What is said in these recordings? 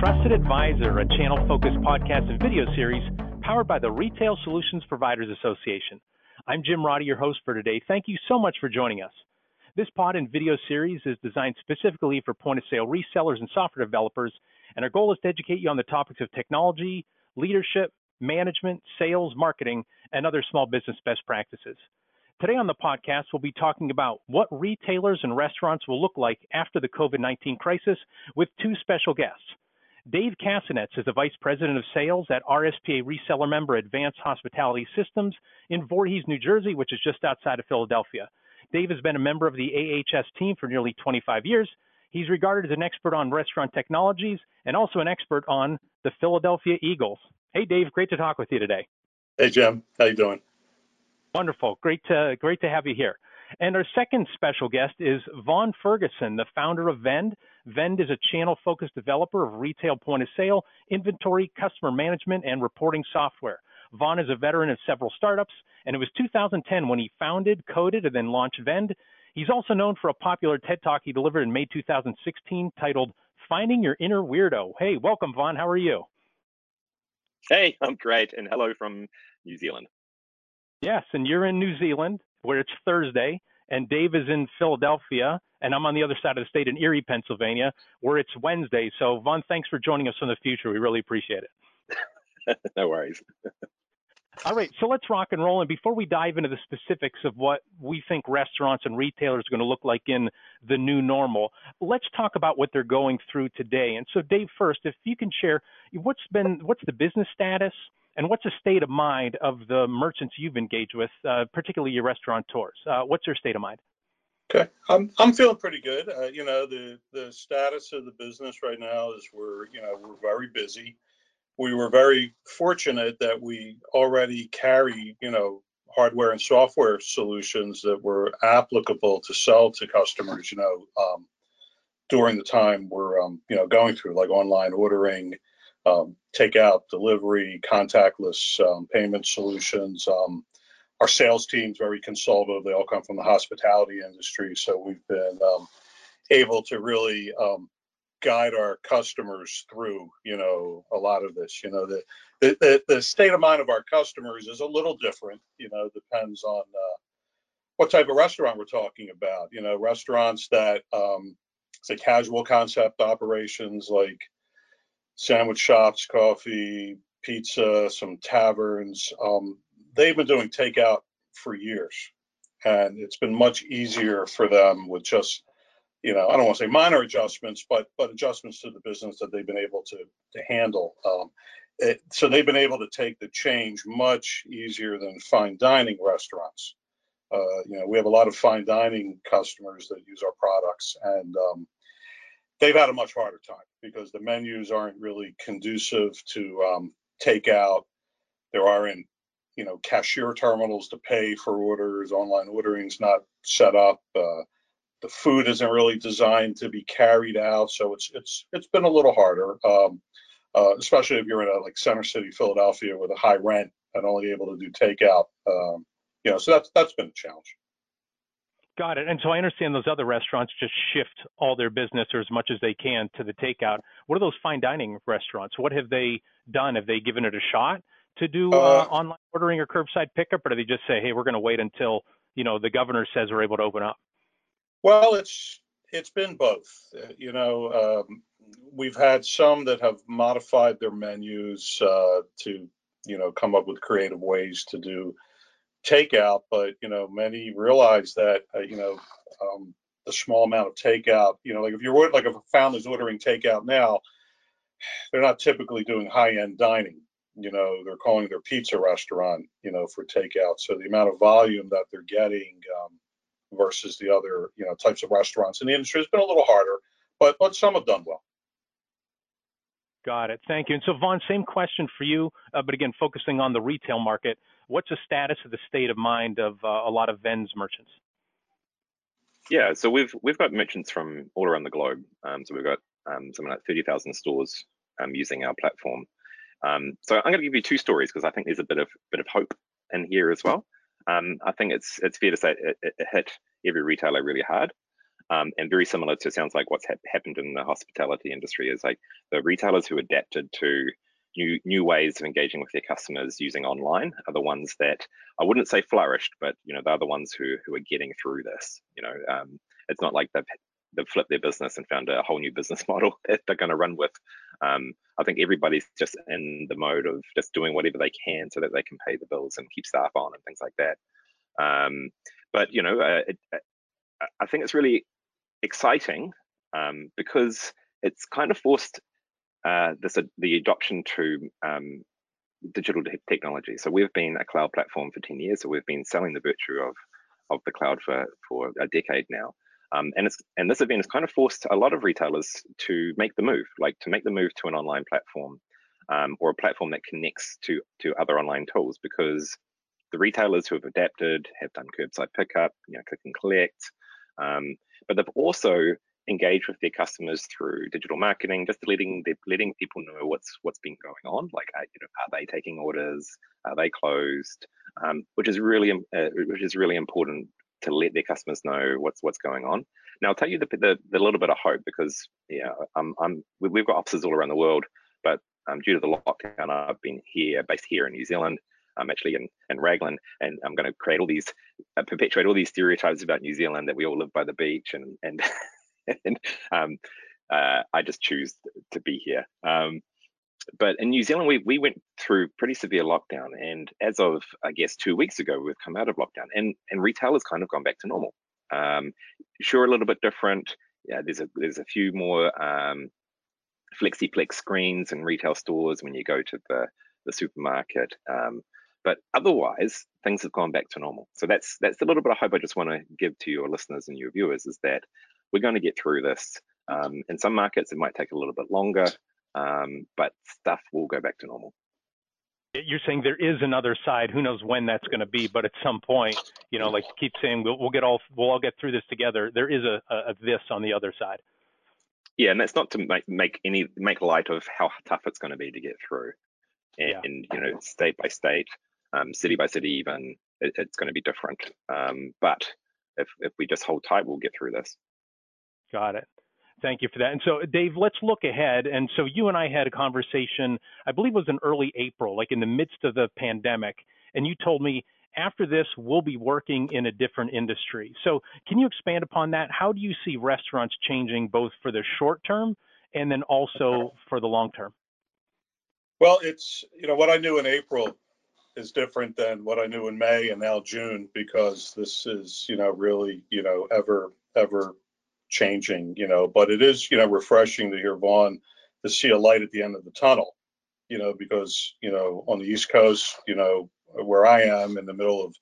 Trusted Advisor, a channel focused podcast and video series powered by the Retail Solutions Providers Association. I'm Jim Roddy, your host for today. Thank you so much for joining us. This pod and video series is designed specifically for point of sale resellers and software developers, and our goal is to educate you on the topics of technology, leadership, management, sales, marketing, and other small business best practices. Today on the podcast, we'll be talking about what retailers and restaurants will look like after the COVID 19 crisis with two special guests. Dave Kasenetz is the Vice President of Sales at RSPA reseller member Advanced Hospitality Systems in Voorhees, New Jersey, which is just outside of Philadelphia. Dave has been a member of the AHS team for nearly 25 years. He's regarded as an expert on restaurant technologies and also an expert on the Philadelphia Eagles. Hey, Dave, great to talk with you today. Hey, Jim. How you doing? Wonderful. Great to great to have you here. And our second special guest is Vaughn Ferguson, the founder of Vend. Vend is a channel focused developer of retail point of sale, inventory, customer management, and reporting software. Vaughn is a veteran of several startups, and it was 2010 when he founded, coded, and then launched Vend. He's also known for a popular TED Talk he delivered in May 2016 titled Finding Your Inner Weirdo. Hey, welcome, Vaughn. How are you? Hey, I'm great, and hello from New Zealand. Yes, and you're in New Zealand where it's Thursday, and Dave is in Philadelphia, and I'm on the other side of the state in Erie, Pennsylvania, where it's Wednesday. So, Vaughn, thanks for joining us from the future. We really appreciate it. no worries. All right, so let's rock and roll. And before we dive into the specifics of what we think restaurants and retailers are going to look like in the new normal, let's talk about what they're going through today. And so, Dave, first, if you can share what's been what's the business status and what's the state of mind of the merchants you've engaged with, uh, particularly your restaurateurs? Uh, what's their state of mind? Okay, I'm I'm feeling pretty good. Uh, you know, the the status of the business right now is we're you know we're very busy. We were very fortunate that we already carry you know hardware and software solutions that were applicable to sell to customers. You know, um, during the time we're um, you know going through like online ordering, um, takeout, delivery, contactless um, payment solutions. Um, our sales team's very consultative. They all come from the hospitality industry, so we've been um, able to really guide our customers through, you know, a lot of this. You know, the, the the state of mind of our customers is a little different. You know, depends on uh, what type of restaurant we're talking about. You know, restaurants that um, say casual concept operations like sandwich shops, coffee, pizza, some taverns. Um, they've been doing takeout for years, and it's been much easier for them with just, you know, I don't want to say minor adjustments, but but adjustments to the business that they've been able to to handle. Um, it, so they've been able to take the change much easier than fine dining restaurants. Uh, you know, we have a lot of fine dining customers that use our products, and um, they've had a much harder time because the menus aren't really conducive to um, takeout. There aren't, you know, cashier terminals to pay for orders. Online ordering is not set up. Uh, the food isn't really designed to be carried out, so it's it's it's been a little harder, um, uh, especially if you're in a like Center City, Philadelphia, with a high rent and only able to do takeout. Um, you know, so that's that's been a challenge. Got it. And so I understand those other restaurants just shift all their business or as much as they can to the takeout. What are those fine dining restaurants? What have they done? Have they given it a shot to do uh, uh, online ordering or curbside pickup, or do they just say, "Hey, we're going to wait until you know the governor says we're able to open up"? Well, it's it's been both. Uh, you know, um, we've had some that have modified their menus uh, to you know come up with creative ways to do takeout, but you know, many realize that uh, you know um, the small amount of takeout. You know, like if you're like if a family's ordering takeout now, they're not typically doing high-end dining. You know, they're calling their pizza restaurant, you know, for takeout. So the amount of volume that they're getting um, versus the other, you know, types of restaurants in the industry has been a little harder, but but some have done well. Got it. Thank you. And so, Vaughn, same question for you, uh, but again, focusing on the retail market. What's the status of the state of mind of uh, a lot of Vend's merchants? Yeah, so we've we've got merchants from all around the globe. Um, so we've got um, something like 30,000 stores um, using our platform. Um, so I'm going to give you two stories because I think there's a bit of bit of hope in here as well. Um, I think it's it's fair to say it, it hit every retailer really hard. Um, and very similar to sounds like what's ha happened in the hospitality industry is like the retailers who adapted to new new ways of engaging with their customers using online are the ones that I wouldn't say flourished, but you know they're the ones who who are getting through this. You know, um, it's not like they've they've flipped their business and found a whole new business model that they're going to run with. Um, I think everybody's just in the mode of just doing whatever they can so that they can pay the bills and keep staff on and things like that. Um, but you know, uh, it, I think it's really exciting um, because it's kind of forced uh, this uh, the adoption to um, digital technology. So we've been a cloud platform for 10 years. So we've been selling the virtue of of the cloud for for a decade now. Um, and it's and this event has kind of forced a lot of retailers to make the move, like to make the move to an online platform um, or a platform that connects to to other online tools, because the retailers who have adapted have done curbside pickup, you know, click and collect, um, but they've also engaged with their customers through digital marketing, just letting letting people know what's what's been going on. Like, uh, you know, are they taking orders? Are they closed? Um, which is really uh, which is really important to let their customers know what's what's going on. Now, I'll tell you the, the, the little bit of hope because yeah, I'm, I'm we've got offices all around the world, but um, due to the lockdown, I've been here based here in New Zealand. I'm actually in, in Raglan, and I'm going to create all these, uh, perpetuate all these stereotypes about New Zealand that we all live by the beach, and and, and um, uh, I just choose to be here. Um, but in New Zealand, we, we went through pretty severe lockdown. And as of, I guess, two weeks ago, we've come out of lockdown and, and retail has kind of gone back to normal. Um, sure, a little bit different. Yeah, there's a, there's a few more um, flexiplex screens in retail stores when you go to the, the supermarket. Um, but otherwise, things have gone back to normal. So that's that's a little bit of hope I just want to give to your listeners and your viewers is that we're going to get through this. Um, in some markets, it might take a little bit longer um, but stuff will go back to normal. You're saying there is another side. Who knows when that's going to be? But at some point, you know, like keep saying, we'll, we'll get all we'll all get through this together. There is a, a, a this on the other side. Yeah, and that's not to make make any make light of how tough it's going to be to get through, and, yeah. and you know, state by state, um, city by city, even it, it's going to be different. Um, but if if we just hold tight, we'll get through this. Got it. Thank you for that. And so, Dave, let's look ahead. And so, you and I had a conversation, I believe it was in early April, like in the midst of the pandemic. And you told me after this, we'll be working in a different industry. So, can you expand upon that? How do you see restaurants changing both for the short term and then also for the long term? Well, it's, you know, what I knew in April is different than what I knew in May and now June because this is, you know, really, you know, ever, ever changing, you know, but it is, you know, refreshing to hear Vaughn to see a light at the end of the tunnel, you know, because, you know, on the East Coast, you know, where I am in the middle of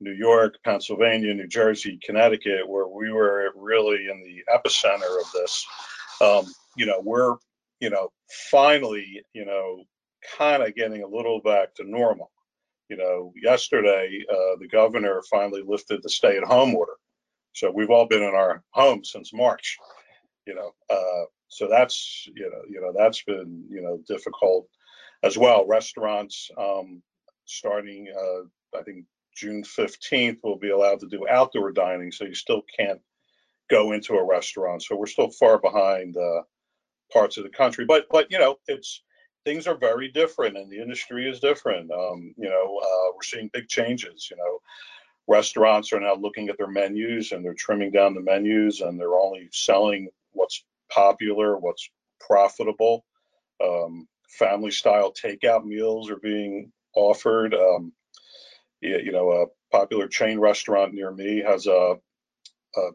New York, Pennsylvania, New Jersey, Connecticut, where we were really in the epicenter of this, um, you know, we're, you know, finally, you know, kind of getting a little back to normal. You know, yesterday, uh, the governor finally lifted the stay at home order. So we've all been in our homes since March, you know. Uh, so that's you know you know that's been you know difficult as well. Restaurants um, starting uh, I think June 15th will be allowed to do outdoor dining, so you still can't go into a restaurant. So we're still far behind uh, parts of the country, but but you know it's things are very different and the industry is different. Um, you know uh, we're seeing big changes. You know restaurants are now looking at their menus and they're trimming down the menus and they're only selling what's popular, what's profitable. Um, family style takeout meals are being offered. Um, you, you, know, a popular chain restaurant near me has a, a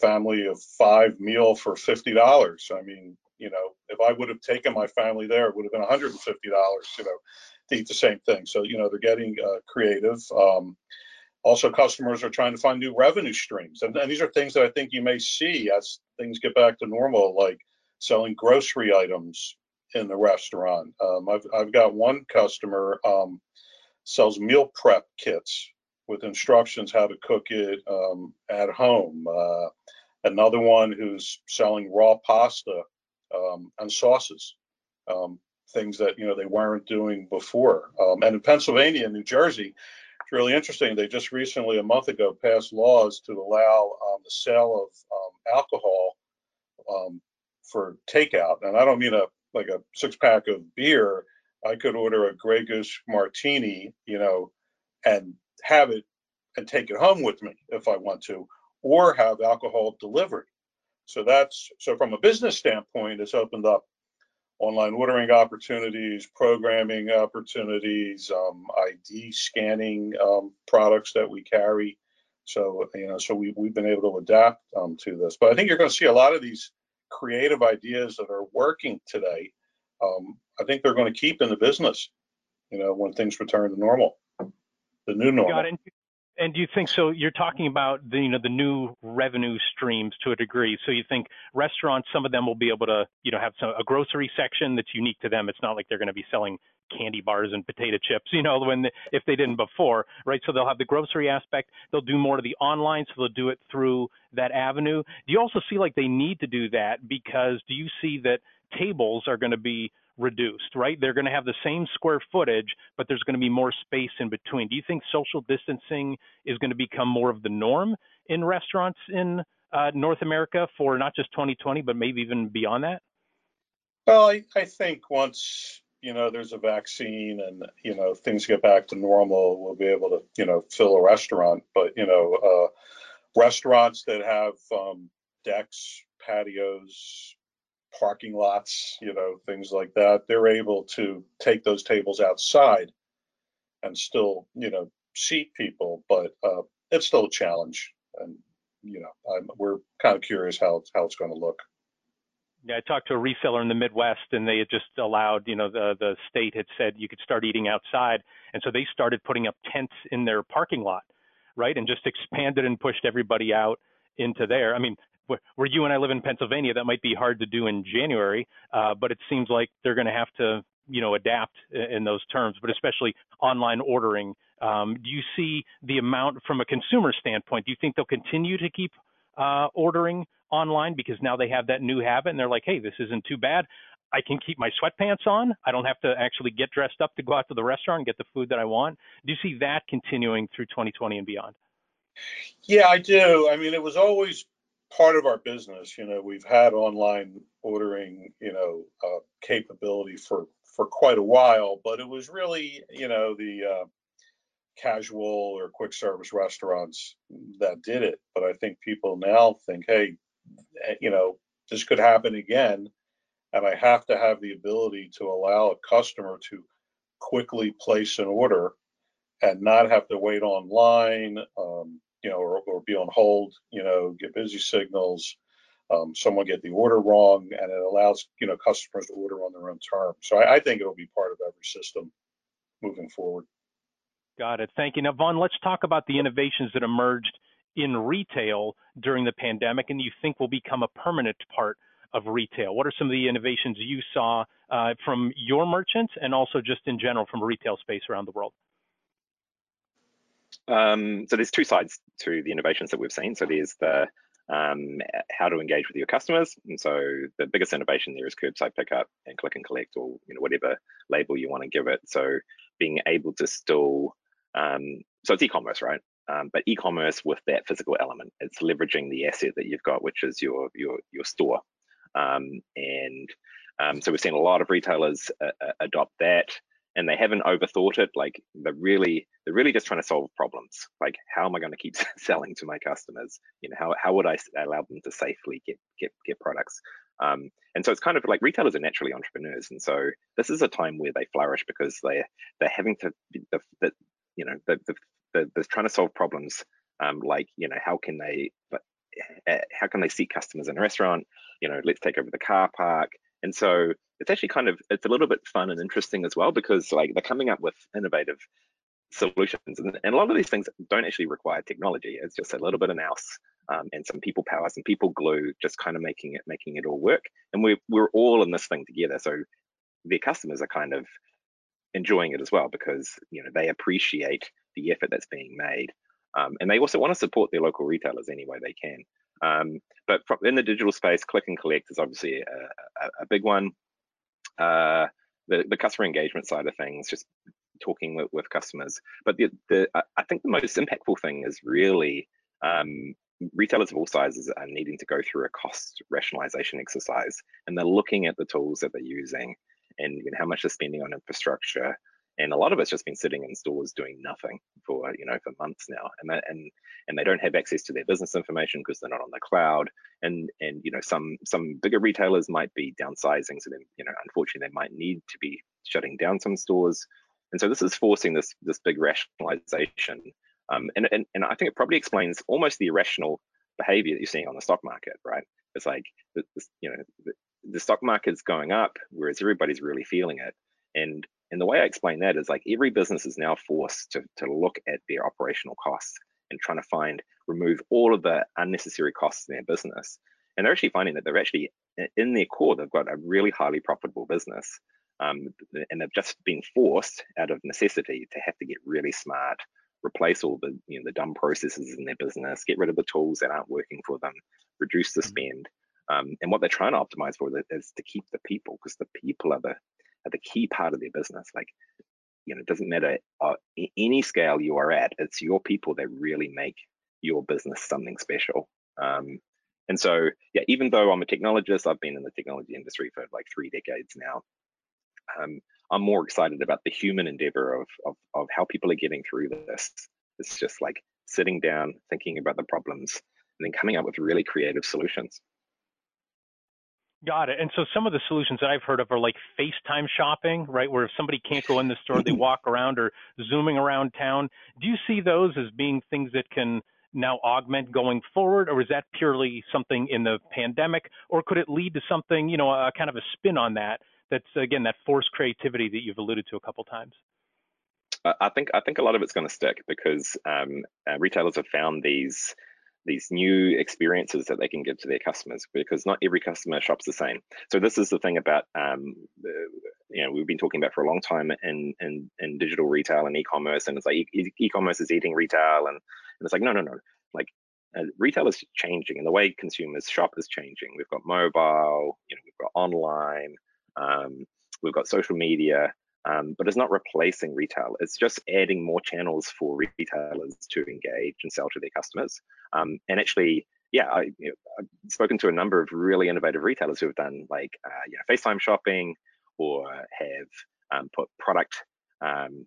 family of five meal for $50. I mean, you know, if I would have taken my family there, it would have been $150, you know, to eat the same thing. So, you know, they're getting uh, creative. Um, also, customers are trying to find new revenue streams. And, and, these are things that I think you may see as things get back to normal, like selling grocery items in the restaurant. Um, I've, I've got one customer um, sells meal prep kits with instructions how to cook it um, at home. Uh, another one who's selling raw pasta um, and sauces, um, things that you know they weren't doing before. Um, and in Pennsylvania and New Jersey, it's really interesting. They just recently, a month ago, passed laws to allow um, the sale of um, alcohol um, for takeout. And I don't mean a like a six pack of beer. I could order a Grey Goose martini, you know, and have it and take it home with me if I want to, or have alcohol delivered. So that's so from a business standpoint, it's opened up online ordering opportunities, programming opportunities, um, ID scanning um, products that we carry. So you know, so we we've been able to adapt um, to this. But I think you're going to see a lot of these creative ideas that are working today. Um, I think they're going to keep in the business. You know, when things return to normal, the new normal. And do you think so? You're talking about the you know the new revenue streams to a degree. So you think restaurants, some of them will be able to you know have some, a grocery section that's unique to them. It's not like they're going to be selling candy bars and potato chips, you know, when the, if they didn't before, right? So they'll have the grocery aspect. They'll do more of the online, so they'll do it through that avenue. Do you also see like they need to do that because do you see that tables are going to be reduced, right? They're going to have the same square footage, but there's going to be more space in between. Do you think social distancing is going to become more of the norm in restaurants in uh, North America for not just 2020, but maybe even beyond that? Well, I, I think once you know there's a vaccine and you know things get back to normal, we'll be able to you know fill a restaurant. But you know, uh, restaurants that have um, decks, patios, parking lots, you know, things like that, they're able to take those tables outside and still, you know, seat people, but uh, it's still a challenge. And, you know, I'm, we're kind of curious how it's, how it's going to look. Yeah, I talked to a reseller in the Midwest, and they had just allowed, you know, the the state had said you could start eating outside, and so they started putting up tents in their parking lot, right, and just expanded and pushed everybody out into there. I mean, where you and I live in Pennsylvania, that might be hard to do in January, uh, but it seems like they're going to have to, you know, adapt in those terms. But especially online ordering, um, do you see the amount from a consumer standpoint? Do you think they'll continue to keep uh, ordering online because now they have that new habit and they're like, hey, this isn't too bad. I can keep my sweatpants on. I don't have to actually get dressed up to go out to the restaurant and get the food that I want. Do you see that continuing through 2020 and beyond? Yeah, I do. I mean, it was always part of our business. You know, we've had online ordering, you know, uh, capability for for quite a while, but it was really, you know, the uh, casual or quick service restaurants that did it. But I think people now think, hey, eh, you know, this could happen again, and I have to have the ability to allow a customer to quickly place an order and not have to wait online. Um, you know, or, or be on hold, you know, get busy signals, um, someone get the order wrong, and it allows, you know, customers to order on their own terms. So I, I think it'll be part of every system moving forward. Got it. Thank you. Now, Vaughn, let's talk about the innovations that emerged in retail during the pandemic and you think will become a permanent part of retail. What are some of the innovations you saw uh, from your merchants and also just in general from retail space around the world? Um, so there's two sides to the innovations that we've seen. So there's the um, how to engage with your customers, and so the biggest innovation there is curbside pickup and click and collect, or you know whatever label you want to give it. So being able to still, um, so it's e-commerce, right? Um, but e-commerce with that physical element, it's leveraging the asset that you've got, which is your your your store, um, and um, so we've seen a lot of retailers uh, uh adopt that and they haven't overthought it. Like they're really they're really just trying to solve problems. Like how am I going to keep selling to my customers? You know, how how would I allow them to safely get get get products? Um, and so it's kind of like retailers are naturally entrepreneurs, and so this is a time where they flourish because they they're having to the, the you know the, the, the, they're trying to solve problems um, like you know how can they eh, how can they seat customers in a restaurant? You know, let's take over the car park. And so it's actually kind of it's a little bit fun and interesting as well because like they're coming up with innovative solutions. And, and a lot of these things don't actually require technology. It's just a little bit of mouse um, and some people power some people glue just kind of making it making it all work. And we're, we're all in this thing together. So their customers are kind of enjoying it as well because you know they appreciate the effort that's being made um, and they also want to support their local retailers any way they can um, but from, in the digital space click and collect is obviously a, a, a big one uh, the, the customer engagement side of things, just talking with, with customers. But the, the I think the most impactful thing is really um, retailers of all sizes are needing to go through a cost rationalization exercise, and they're looking at the tools that they're using and you know, how much they're spending on infrastructure. And a lot of it's just been sitting in stores doing nothing for you know for months now, and that, and and they don't have access to their business information because they're not on the cloud. And and you know some some bigger retailers might be downsizing, so then you know unfortunately they might need to be shutting down some stores. And so this is forcing this this big rationalization um, and, and, and I think it probably explains almost the irrational behavior that you're seeing on the stock market, right? It's like, you know, the stock market's going up, whereas everybody's really feeling it. And and the way I explain that is like every business is now forced to, to look at their operational costs and trying to find, remove all of the unnecessary costs in their business. And they're actually finding that they're actually in their core, they've got a really highly profitable business. Um, and they've just been forced out of necessity to have to get really smart replace all the you know the dumb processes in their business, get rid of the tools that aren't working for them, reduce the mm-hmm. spend. Um, and what they're trying to optimize for is to keep the people because the people are the are the key part of their business. Like you know, it doesn't matter uh, any scale you are at, it's your people that really make your business something special. Um, and so, yeah, even though I'm a technologist, I've been in the technology industry for like three decades now. Um, I'm more excited about the human endeavor of, of, of how people are getting through this. It's just like sitting down, thinking about the problems, and then coming up with really creative solutions. Got it. And so some of the solutions that I've heard of are like FaceTime shopping, right? Where if somebody can't go in the store, they walk around or zooming around town. Do you see those as being things that can now augment going forward, or is that purely something in the pandemic, or could it lead to something, you know, a kind of a spin on that that's again that forced creativity that you've alluded to a couple times? I think I think a lot of it's going to stick because um, uh, retailers have found these these new experiences that they can give to their customers because not every customer shops the same. So this is the thing about um, you know we've been talking about for a long time in in, in digital retail and e-commerce and it's like e-commerce is eating retail and, and it's like no no no like uh, retail is changing and the way consumers shop is changing. We've got mobile, you know, we've got online, um, we've got social media, um, but it's not replacing retail. It's just adding more channels for retailers to engage and sell to their customers. Um, and actually, yeah, I, you know, I've spoken to a number of really innovative retailers who have done like uh, you know, FaceTime shopping or have um, put product um,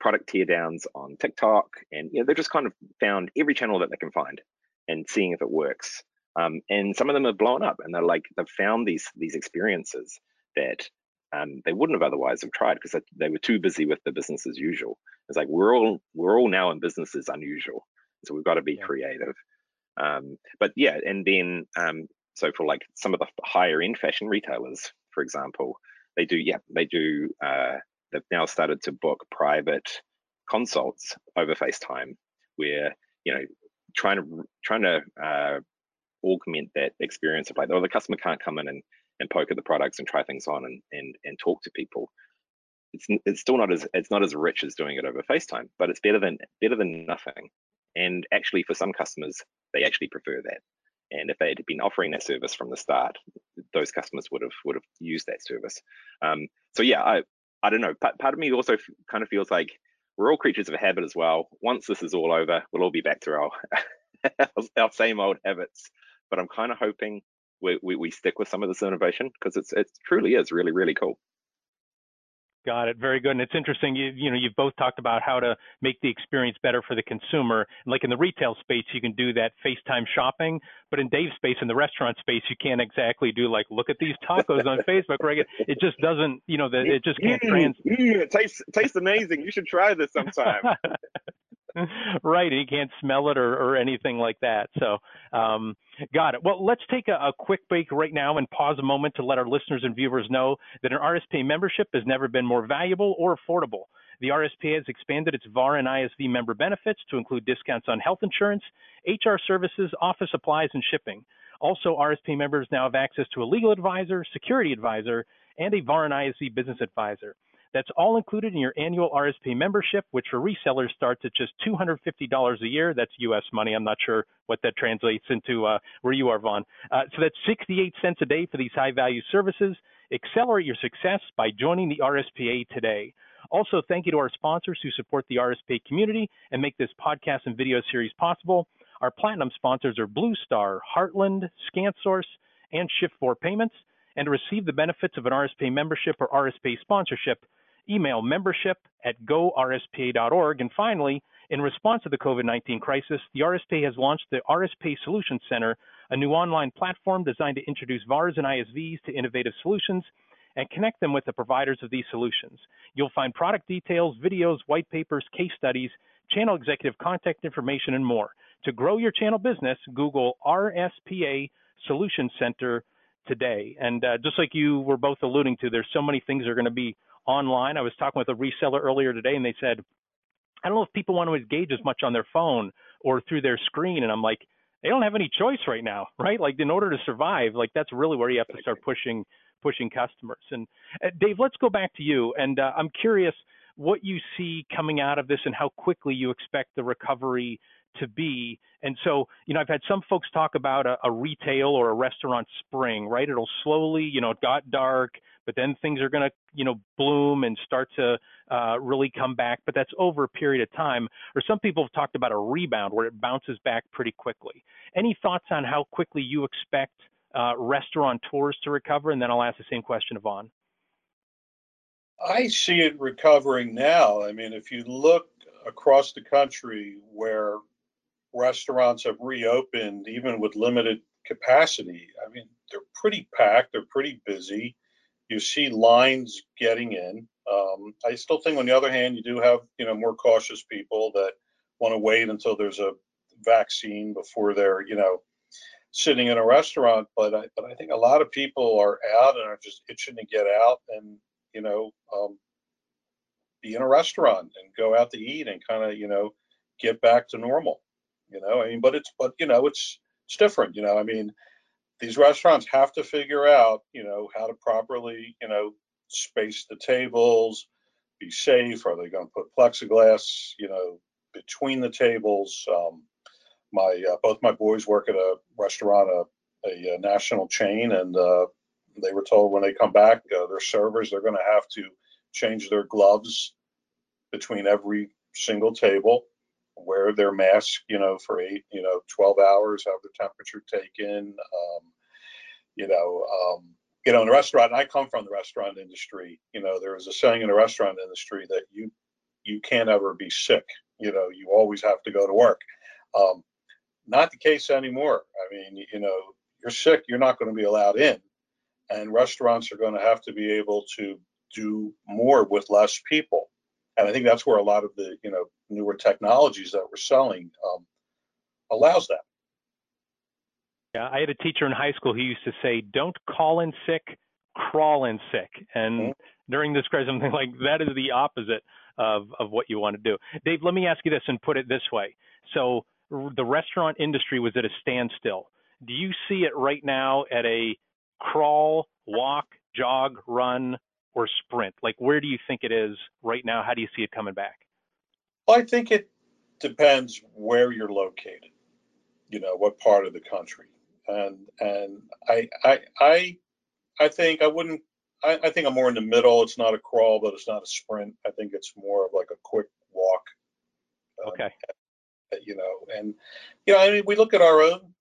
product teardowns on TikTok, and you know they've just kind of found every channel that they can find and seeing if it works. Um, and some of them have blown up, and they're like they've found these these experiences that um, they wouldn't have otherwise have tried because they were too busy with the business as usual. It's like we're all we're all now in business as unusual, so we've got to be yeah. creative. Um, but yeah, and then um, so for like some of the higher end fashion retailers, for example, they do yeah they do uh, they've now started to book private consults over FaceTime where you know trying to trying to uh, augment that experience of like oh the customer can't come in and and poke at the products and try things on and and and talk to people. It's it's still not as it's not as rich as doing it over FaceTime, but it's better than better than nothing. And actually, for some customers, they actually prefer that. And if they had been offering that service from the start, those customers would have would have used that service. Um, so yeah, I I don't know. Part, part of me also kind of feels like we're all creatures of habit as well. Once this is all over, we'll all be back to our our same old habits. But I'm kind of hoping we, we, we stick with some of this innovation because it's it truly is really really cool. Got it. Very good. And it's interesting. You, you know, you've both talked about how to make the experience better for the consumer. Like in the retail space, you can do that FaceTime shopping, but in Dave's space, in the restaurant space, you can't exactly do like, look at these tacos on Facebook, right? It just doesn't, you know, the, it just can't mm, trans. Mm, it tastes tastes amazing. You should try this sometime. right. He can't smell it or, or anything like that. So, um, got it. Well, let's take a, a, quick break right now and pause a moment to let our listeners and viewers know that an RSP membership has never been more valuable or affordable. The RSP has expanded its VAR and ISV member benefits to include discounts on health insurance, HR services, office supplies, and shipping. Also, RSP members now have access to a legal advisor, security advisor, and a VAR and ISV business advisor. That's all included in your annual RSP membership, which for resellers starts at just $250 a year. That's US money. I'm not sure what that translates into uh, where you are, Vaughn. Uh, so that's 68 cents a day for these high value services. Accelerate your success by joining the RSPA today. Also, thank you to our sponsors who support the RSPA community and make this podcast and video series possible. Our platinum sponsors are Blue Star, Heartland, ScanSource, and Shift4 Payments. And to receive the benefits of an RSPA membership or RSPA sponsorship, email membership at gorspa.org. And finally, in response to the COVID 19 crisis, the RSPA has launched the RSPA Solutions Center, a new online platform designed to introduce VARs and ISVs to innovative solutions and connect them with the providers of these solutions. You'll find product details, videos, white papers, case studies, channel executive contact information, and more. To grow your channel business, Google RSPA Solution Center today. And uh, just like you were both alluding to, there's so many things that are going to be online. I was talking with a reseller earlier today, and they said, I don't know if people want to engage as much on their phone or through their screen. And I'm like, they don't have any choice right now, right? Like in order to survive, like that's really where you have to start pushing pushing customers. And uh, Dave, let's go back to you. And uh, I'm curious what you see coming out of this and how quickly you expect the recovery to be. And so, you know, I've had some folks talk about a, a retail or a restaurant spring, right? It'll slowly, you know, it got dark, but then things are going to, you know, bloom and start to uh, really come back. But that's over a period of time. Or some people have talked about a rebound where it bounces back pretty quickly. Any thoughts on how quickly you expect uh, restaurateurs to recover? And then I'll ask the same question of. I see it recovering now. I mean, if you look across the country where restaurants have reopened, even with limited capacity, I mean, they're pretty packed, they're pretty busy. You see lines getting in. Um, I still think, on the other hand, you do have you know more cautious people that want to wait until there's a vaccine before they're you know sitting in a restaurant. But I, but I think a lot of people are out and are just itching to get out and you know um, be in a restaurant and go out to eat and kind of you know get back to normal you know i mean but it's but you know it's it's different you know i mean these restaurants have to figure out you know how to properly you know space the tables be safe are they going to put plexiglass you know between the tables? Um, my uh, both my boys work at a restaurant a, a, a national chain and uh, they were told when they come back uh, their servers they're going to have to change their gloves between every single table, wear their mask, you know, for eight, you know, 12 hours, have their temperature taken. Um, you know, um, you know, in the restaurant, I come from the restaurant industry. You know, there is a saying in the restaurant industry that you you can't ever be sick. You know, you always have to go to work. Um, not the case anymore. I mean, you know, you're sick, you're not going to be allowed in, and restaurants are going to have to be able to do more with less people. And I think that's where a lot of the you know newer technologies that we're selling um, allows that. Yeah, I had a teacher in high school who used to say, "Don't call in sick, crawl in sick." And mm-hmm. during this crisis, I'm like, that is the opposite of of what you want to do. Dave, let me ask you this and put it this way: so the restaurant industry was at a standstill. Do you see it right now at a crawl, walk, jog, run, or sprint? Like, where do you think it is right now? How do you see it coming back? Well, I think it depends where you're located. You know, what part of the country, and and I I I I think I wouldn't. I, I think I'm more in the middle. It's not a crawl, but it's not a sprint. I think it's more of like a quick walk. Um, okay. You know, and you know, I mean, we look at our own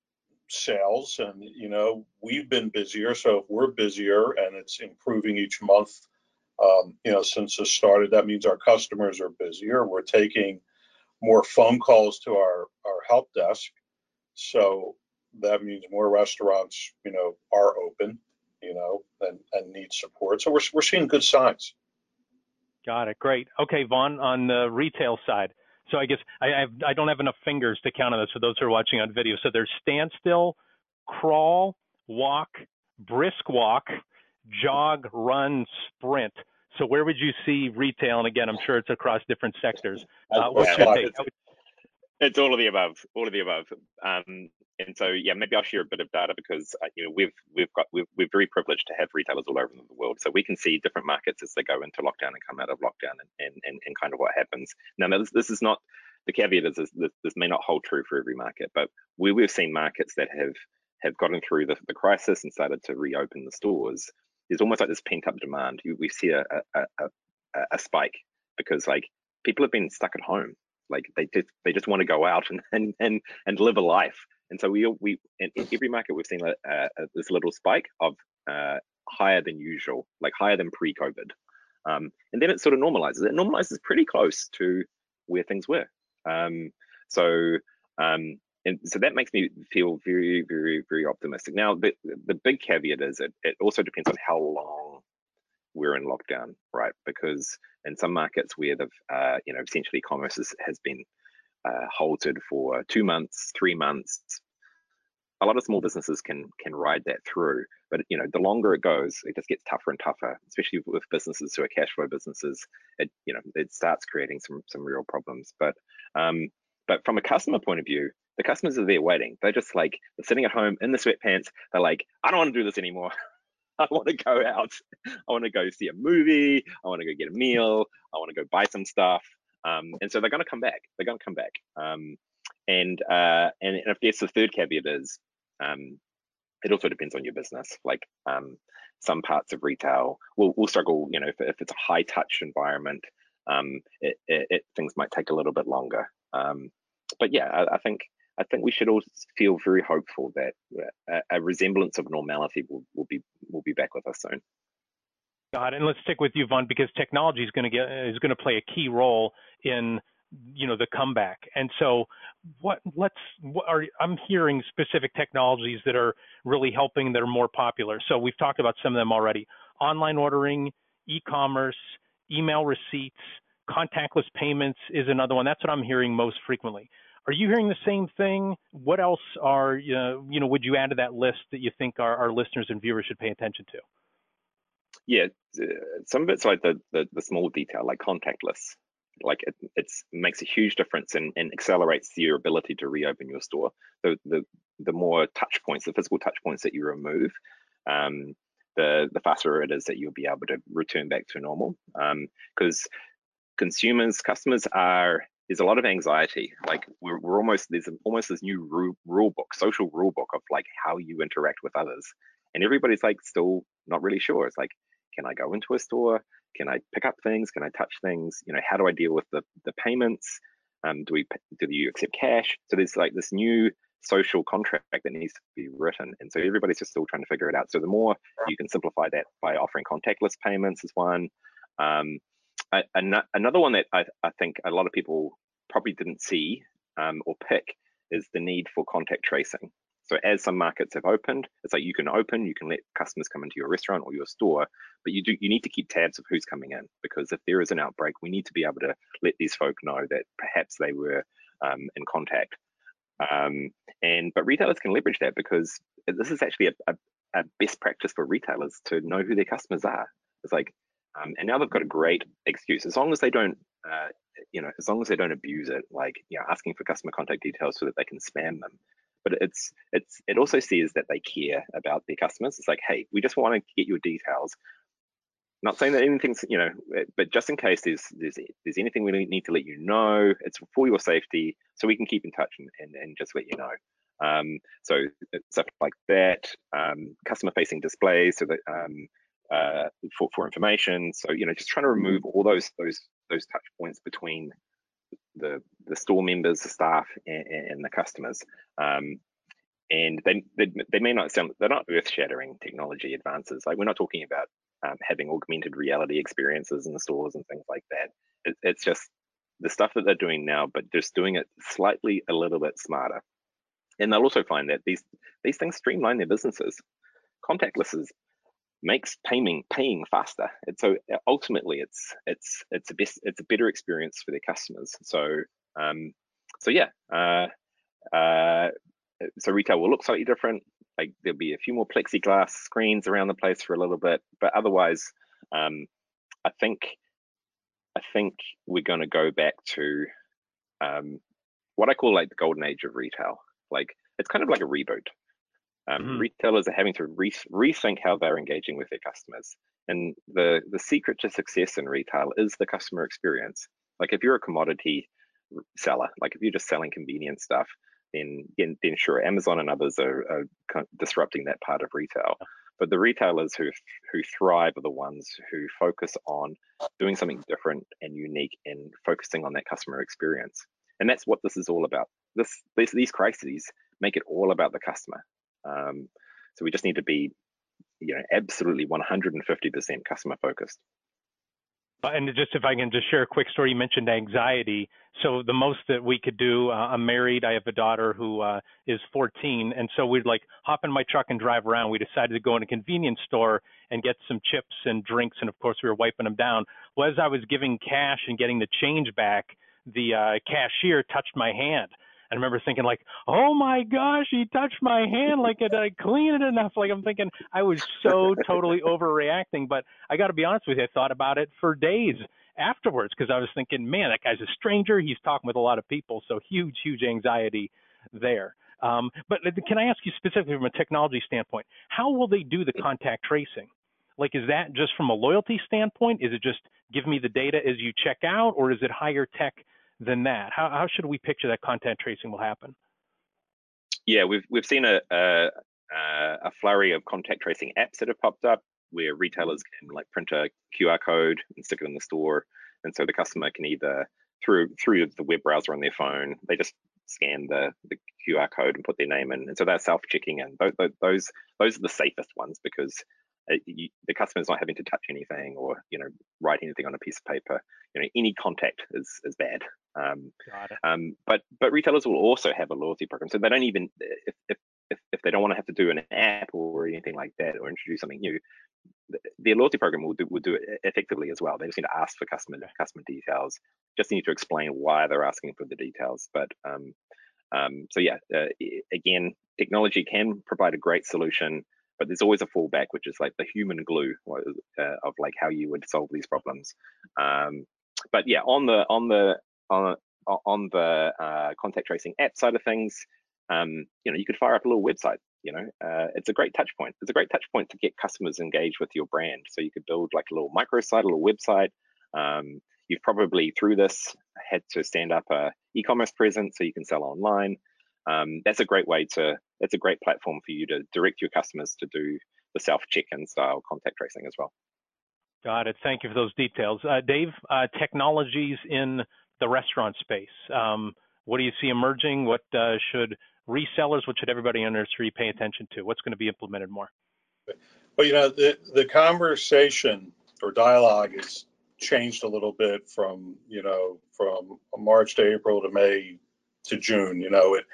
sales and you know we've been busier. So if we're busier and it's improving each month um, you know since it started that means our customers are busier. We're taking more phone calls to our our help desk. So that means more restaurants you know are open you know and, and need support. So we're, we're seeing good signs. Got it. Great. Okay vaughn on the retail side so I guess I, I, have, I don't have enough fingers to count on this for those who are watching on video. So there's standstill, crawl, walk, brisk walk, jog, run, sprint. So where would you see retail? And again, I'm sure it's across different sectors. Uh, what's your take? It's all of the above. All of the above. Um, and so, yeah, maybe I'll share a bit of data because uh, you know we've we've got we've, we're very privileged to have retailers all over the world, so we can see different markets as they go into lockdown and come out of lockdown, and and, and, kind of what happens. Now, this, this is not the caveat is, is this, this may not hold true for every market, but we, we've seen markets that have have gotten through the, the crisis and started to reopen the stores. There's almost like this pent up demand. We see a, a, a, a spike because like people have been stuck at home. Like they just they just want to go out and and and, and live a life. And so we we in, in every market we've seen a, a, this little spike of uh, higher than usual, like higher than pre-COVID. Um, and then it sort of normalizes. It normalizes pretty close to where things were. Um, so um, and so that makes me feel very, very, very optimistic. Now, the, the big caveat is it, it also depends on how long we're in lockdown, right? Because in some markets where the, uh, you know, essentially commerce has, has been uh, halted for two months, three months, a lot of small businesses can can ride that through. But you know, the longer it goes, it just gets tougher and tougher, especially with businesses who are cash flow businesses. It you know, it starts creating some some real problems. But um, but from a customer point of view, the customers are there waiting. They're just like they're sitting at home in the sweatpants. They're like, I don't want to do this anymore. I want to go out. I want to go see a movie. I want to go get a meal. I want to go buy some stuff. Um, and so they're going to come back. They're going to come back. Um, and, uh, and and if the third caveat is, um, it also depends on your business. Like um, some parts of retail will will struggle. You know, if, if it's a high touch environment, um, it, it, it, things might take a little bit longer. Um, but yeah, I, I think I think we should all feel very hopeful that uh, a, a resemblance of normality will, will be will be back with us soon. Got it. And let's stick with you, Vaughn, because technology is going to get is going to play a key role in you know the comeback. And so, what let's what are I'm hearing specific technologies that are really helping that are more popular. So we've talked about some of them already. Online ordering, e-commerce, email receipts, contactless payments is another one. That's what I'm hearing most frequently. Are you hearing the same thing? What else are you know, you know would you add to that list that you think our, our listeners and viewers should pay attention to? Yeah, uh, some of it's like the, the, the small detail, like contactless. Like it it's, makes a huge difference and, and accelerates your ability to reopen your store. The the the more touch points, the physical touch points that you remove, um, the the faster it is that you'll be able to return back to normal. Because um, consumers, customers are there's a lot of anxiety. Like we're, we're almost there's almost this new rule, rule book, social rule book of like how you interact with others, and everybody's like still not really sure. It's like, can I go into a store? Can I pick up things? Can I touch things? You know, how do I deal with the the payments? Um, do we do you accept cash? So there's like this new social contract that needs to be written, and so everybody's just still trying to figure it out. So the more you can simplify that by offering contactless payments is one. Um, another one that I, I, think a lot of people probably didn't see um, or pick is the need for contact tracing. So as some markets have opened, it's like you can open, you can let customers come into your restaurant or your store, but you do you need to keep tabs of who's coming in because if there is an outbreak, we need to be able to let these folk know that perhaps they were um, in contact. Um, and but retailers can leverage that because this is actually a, a, a best practice for retailers to know who their customers are. It's like um, and now they've got a great excuse as long as they don't, uh, you know, as long as they don't abuse it, like you know, asking for customer contact details so that they can spam them. But it's it's it also says that they care about their customers. It's like, hey, we just want to get your details. Not saying that anything's, you know, eh, but just in case there's there's there's anything we need to let you know, it's for your safety, so we can keep in touch and and, and just let you know. Um, so stuff like that, um, customer facing displays, so that um, uh, for, for information. So you know, just trying to remove all those those those touch points between the the store members, the staff, and, and the customers. Um, and they, they, they may not sound they're not earth shattering technology advances. Like we're not talking about um, having augmented reality experiences in the stores and things like that. It, it's just the stuff that they're doing now, but just doing it slightly a little bit smarter. And they'll also find that these these things streamline their businesses. Contactless is makes paying paying faster. And so uh, ultimately, it's it's it's a best it's a better experience for their customers. So um, so yeah, uh, uh, so retail will look slightly different. Like there'll be a few more plexiglass screens around the place for a little bit, but otherwise, um, I think I think we're going to go back to um, what I call like the golden age of retail. Like it's kind of like a reboot. Um, mm-hmm. Retailers are having to re- rethink how they're engaging with their customers. And the, the secret to success in retail is the customer experience. Like if you're a commodity seller, like if you're just selling convenient stuff, then, then, then sure, Amazon and others are, are disrupting that part of retail. but the retailers who who thrive are the ones who focus on doing something different and unique and focusing on that customer experience. And that's what this is all about. This, this these crises make it all about the customer. Um, so we just need to be, you know, absolutely 150% customer focused. Uh, and just if I can just share a quick story, you mentioned anxiety. So the most that we could do, uh, I'm married. I have a daughter who uh, is 14, and so we'd like hop in my truck and drive around. We decided to go in a convenience store and get some chips and drinks, and of course we were wiping them down. Well, as I was giving cash and getting the change back, the uh, cashier touched my hand. I remember thinking like, oh my gosh, he touched my hand. Like, did I clean it enough? Like, I'm thinking I was so totally overreacting. But I got to be honest with you, I thought about it for days afterwards because I was thinking, man, that guy's a stranger. He's talking with a lot of people, so huge, huge anxiety there. Um, but can I ask you specifically from a technology standpoint, how will they do the contact tracing? Like, is that just from a loyalty standpoint? Is it just give me the data as you check out, or is it higher tech than that? How, how should we picture that contact tracing will happen? Yeah, we've we've seen a, a a flurry of contact tracing apps that have popped up where retailers can like print a QR code and stick it in the store, and so the customer can either through through the web browser on their phone, they just scan the, the QR code and put their name in, and so they're self-checking in. Those those those are the safest ones because uh, you, the customer's not having to touch anything or you know write anything on a piece of paper. You know any contact is is bad. Um, um, but but retailers will also have a loyalty program, so they don't even if if if, if they don't want to have to do an app or anything like that or introduce something new, their loyalty program will do will do it effectively as well. They just need to ask for customer customer details. Just need to explain why they're asking for the details. But um, um, so yeah, uh, again, technology can provide a great solution but there's always a fallback, which is like the human glue uh, of like how you would solve these problems. Um, but yeah, on the on the on the uh, contact tracing app side of things, um, you know, you could fire up a little website. You know, uh, it's a great touch point. It's a great touch point to get customers engaged with your brand. So you could build like a little microsite, a little website. Um, you've probably through this had to stand up a e-commerce presence so you can sell online um, that's a great way to it's a great platform for you to direct your customers to do the self check-in style contact tracing as well got it thank you for those details uh, dave uh, technologies in the restaurant space um, what do you see emerging what uh, should resellers what should everybody in the industry pay attention to what's going to be implemented more well you know the the conversation or dialogue has changed a little bit from you know from march to april to may to June. You know, it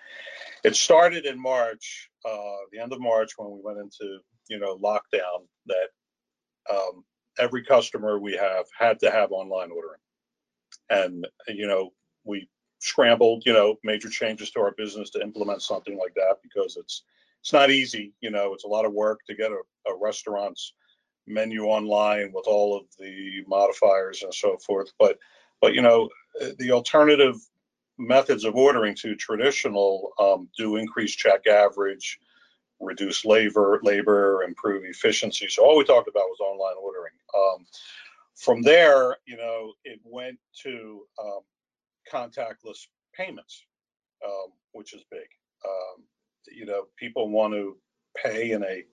it started in March, uh, the end of March when we went into you know lockdown. That um, every customer we have had to have online ordering, and you know we scrambled, you know, major changes to our business to implement something like that because it's it's not easy. You know, it's a lot of work to get a, a restaurant's menu online with all of the modifiers and so forth. But but you know, the alternative methods of ordering to traditional um, do increase check average, reduce labor, labor, improve efficiency. So all we talked about was online ordering. Um, from there, you know, it went to um, contactless payments, um, which is big. Um, you know, people want to pay in a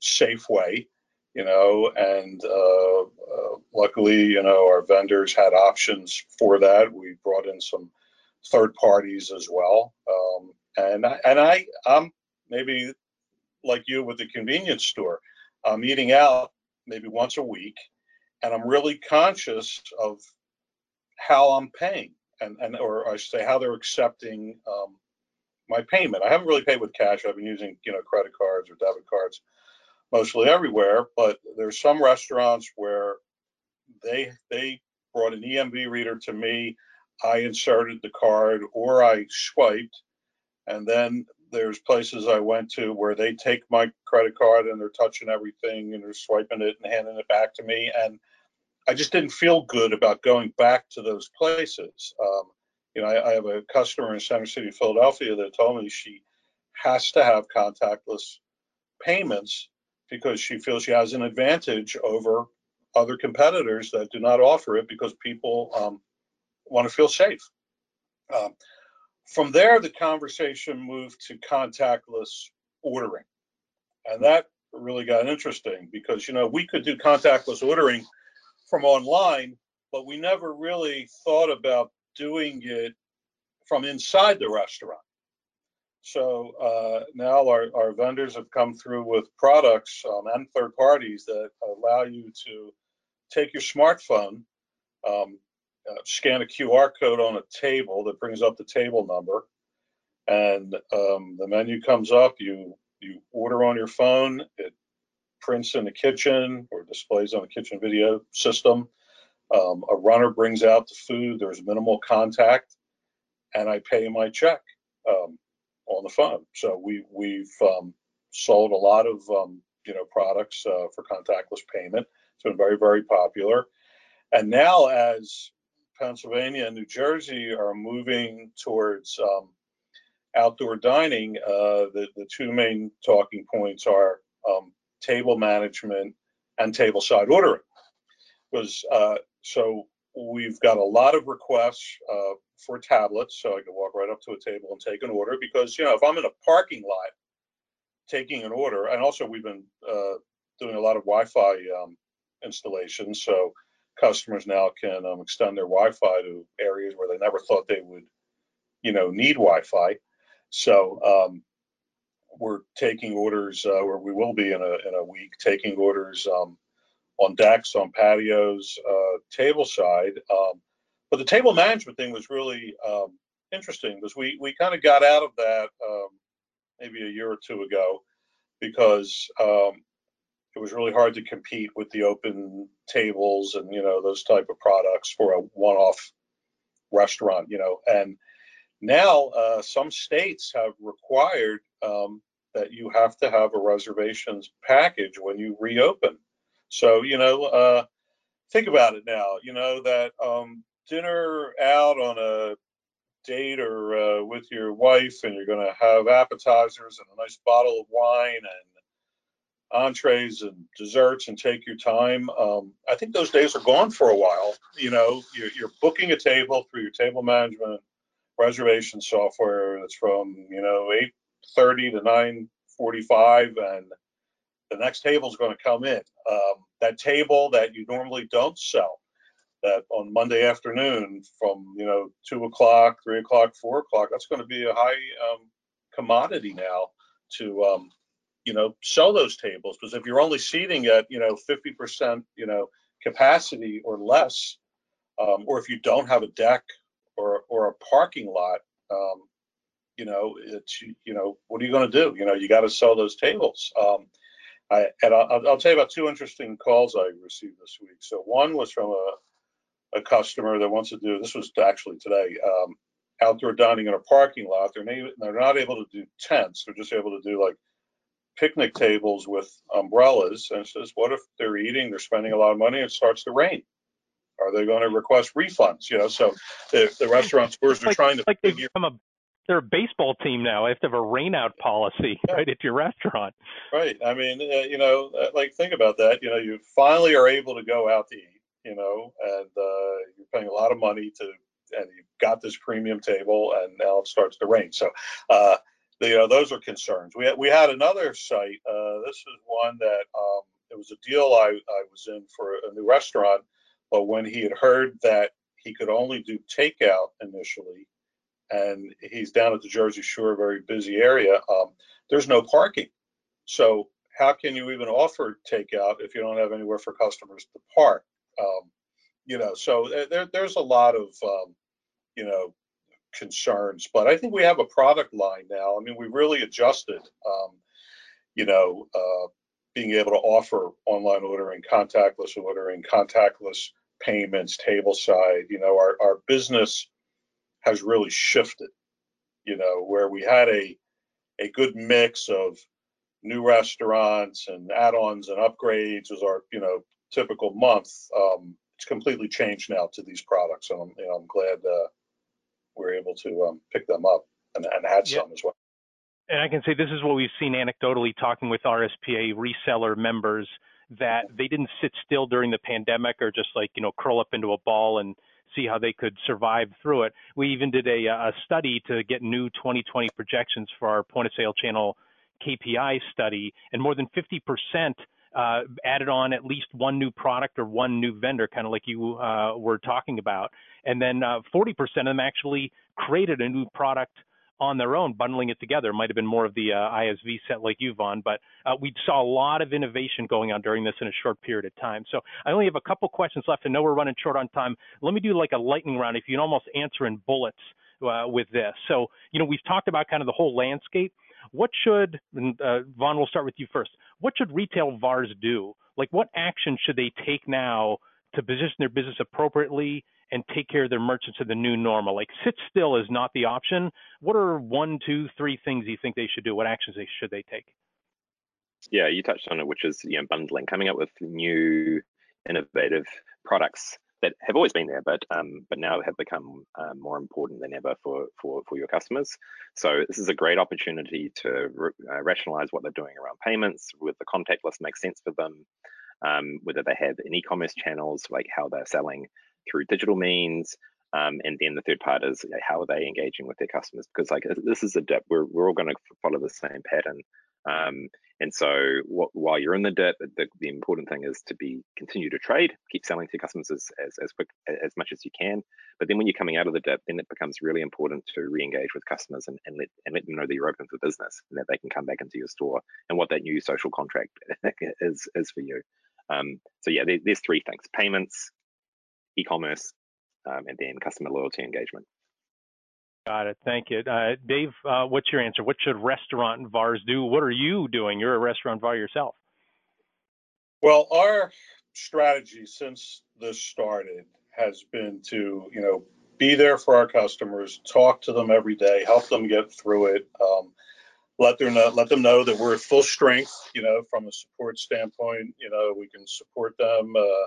safe way, you know, and uh, uh, luckily, you know, our vendors had options for that. We brought in some third parties as well. Um, and I, and I I'm maybe like you with the convenience store. I'm eating out maybe once a week, and I'm really conscious of how I'm paying, and and or I should say how they're accepting um, my payment. I haven't really paid with cash. I've been using you know credit cards or debit cards mostly everywhere, but there's some restaurants where they they brought an EMV reader to me I inserted the card or I swiped. And then there's places I went to where they take my credit card and they're touching everything and they're swiping it and handing it back to me. And I just didn't feel good about going back to those places. Um, you know, I, I, have a customer in Center City, Philadelphia that told me she has to have contactless payments because she feels she has an advantage over other competitors that do not offer it because people um, want to feel safe. Um, from there, the conversation moved to contactless ordering. And that really got interesting because you know we could do contactless ordering from online, but we never really thought about doing it from inside the restaurant. So uh, now our, our vendors have come through with products um, and third parties that allow you to take your smartphone, um, uh, scan a QR code on a table that brings up the table number, and um, the menu comes up. You you order on your phone. It prints in the kitchen or displays on the kitchen video system. Um, a runner brings out the food. There's minimal contact, and I pay my check. Um, on the phone. So we we've um, sold a lot of um, you know products uh, for contactless payment. It's been very very popular. And now as Pennsylvania and New Jersey are moving towards um, outdoor dining, uh, the the two main talking points are um, table management and table side ordering. Was uh, so we've got a lot of requests uh, for tablets, so I can walk right up to a table and take an order. Because you know, if I'm in a parking lot taking an order, and also we've been uh, doing a lot of Wi-Fi um, installations, so customers now can um, extend their Wi-Fi to areas where they never thought they would, you know, need Wi-Fi. So um, we're taking orders, uh, where we will be in a in a week, taking orders um, on decks, on patios, uh, table side. Um, but the table management thing was really um, interesting because we we kind of got out of that um, maybe a year or two ago because um, it was really hard to compete with the open tables and you know those type of products for a one-off restaurant. You know, and now uh, some states have required um, that you have to have a reservations package when you reopen. So, you know, uh, think about it now, you know, that um, dinner out on a date or uh, with your wife and you're going to have appetizers and a nice bottle of wine and entrees and desserts and take your time. Um, I think those days are gone for a while. You know, you're, you're booking a table through your table management reservation software that's from, you know, 8.30 to 9.45 and the next table is going to come in. Um, that table that you normally don't sell, that on Monday afternoon from you know two o'clock, three o'clock, four o'clock, that's going to be a high um, commodity now to um, you know sell those tables because if you're only seating at you know 50% you know capacity or less, um, or if you don't have a deck or or a parking lot. You know, it's you know, what are you going to do? You know, you got to sell those tables. Um, I, and I'll, I'll, tell you about two interesting calls I received this week. So one was from a, a customer that wants to do, this was actually today, um, outdoor dining in a parking lot. They're, na- they're not able to do tents. They're just able to do like picnic tables with umbrellas. And says, what if they're eating, they're spending a lot of money, and it starts to rain? Are they going to request refunds? You know, so the, the restaurant stores are like, trying to like figure. Become a they're a baseball team now. They have to have a rainout policy, yeah. right, at your restaurant. Right. I mean, uh, you know, uh, like think about that. You know, you finally are able to go out to eat. You know, and uh, you're paying a lot of money to, and you've got this premium table, and now it starts to rain. So, uh, the, you know, those are concerns. We had, we had another site. Uh, this is one that um, it was a deal I, I was in for a new restaurant, but when he had heard that he could only do takeout initially and he's down at the Jersey Shore, very busy area. Um, there's no parking. So how can you even offer takeout if you don't have anywhere for customers to park? Um, you know, so there, there's a lot of, um, you know, concerns, but I think we have a product line now. I mean, we really adjusted, um, you know, uh, being able to offer online ordering, contactless ordering, contactless payments, table side. You know, our, our business has really shifted, you know, where we had a a good mix of new restaurants and add-ons and upgrades was our, you know, typical month. Um, it's completely changed now to these products, and I'm, you know, I'm glad uh, we're able to um, pick them up and, and add some as well. And I can say this is what we've seen anecdotally talking with RSPA reseller members that they didn't sit still during the pandemic or just like you know curl up into a ball and see how they could survive through it. We even did a, a study to get new 2020 projections for our point of sale channel KPI study, and more than 50% uh, added on at least one new product or one new vendor, kind of like you uh, were talking about. And then uh, 40% of them actually created a new product on their own, bundling it together. It might have been more of the uh, ISV set like you, Vaughn, but uh, we saw a lot of innovation going on during this in a short period of time. So I only have a couple questions left. I know we're running short on time. Let me do like a lightning round if you can almost answer in bullets uh, with this. So, you know, we've talked about kind of the whole landscape. What should, and, uh, Vaughn, we'll start with you first. What should retail VARs do? Like, what action should they take now to position their business appropriately and take care of their merchants in the new normal? Like, sit still is not the option. What are one, two, three things you think they should do? What actions they should they take? Yeah, you touched on it, which is you know bundling, coming up with new, innovative products that have always been there, but um, but now have become uh, more important than ever for for for your customers. So this is a great opportunity to uh, rationalize what they're doing around payments. With the contactless makes sense for them. Um, whether they have an e-commerce channels, like how they're selling through digital means, um, and then the third part is you know, how are they engaging with their customers? Because like this is a dip. We're we're all going to follow the same pattern. Um, and so while you're in the dip, the, the, important thing is to be continue to trade, keep selling to your customers as, as, as quick as much as you can. But then when you're coming out of the dip, then it becomes really important to re-engage with customers and, and let and let them know that you're open for business and that they can come back into your store and what that new social contract is is for you. Um, so yeah, there, there's three things: payments, e-commerce, um, and then customer loyalty engagement. Got it. Thank you. Uh, Dave, uh, what's your answer? What should restaurant VARs do? What are you doing? You're a restaurant VAR yourself. Well, our strategy since this started has been to, you know, be there for our customers, talk to them every day, help them get through it, um, let them know, let them know that we're at full strength, you know, from a support standpoint. You know, we can support them, uh,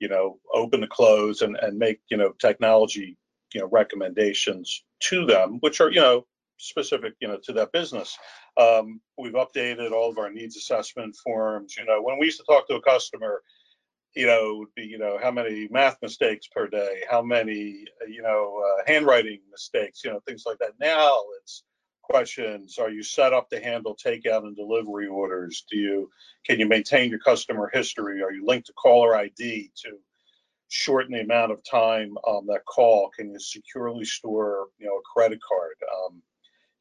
you know, open to close and, and make, you know, technology you know recommendations to them, which are you know specific you know to that business. Um, we've updated all of our needs assessment forms. You know, when we used to talk to a customer, you know, would be you know how many math mistakes per day, how many you know uh, handwriting mistakes, you know things like that. Now it's questions are you set up to handle takeout and delivery orders do you can you maintain your customer history are you linked to caller id to shorten the amount of time um, that call? Can you securely store, you know, a credit card, um,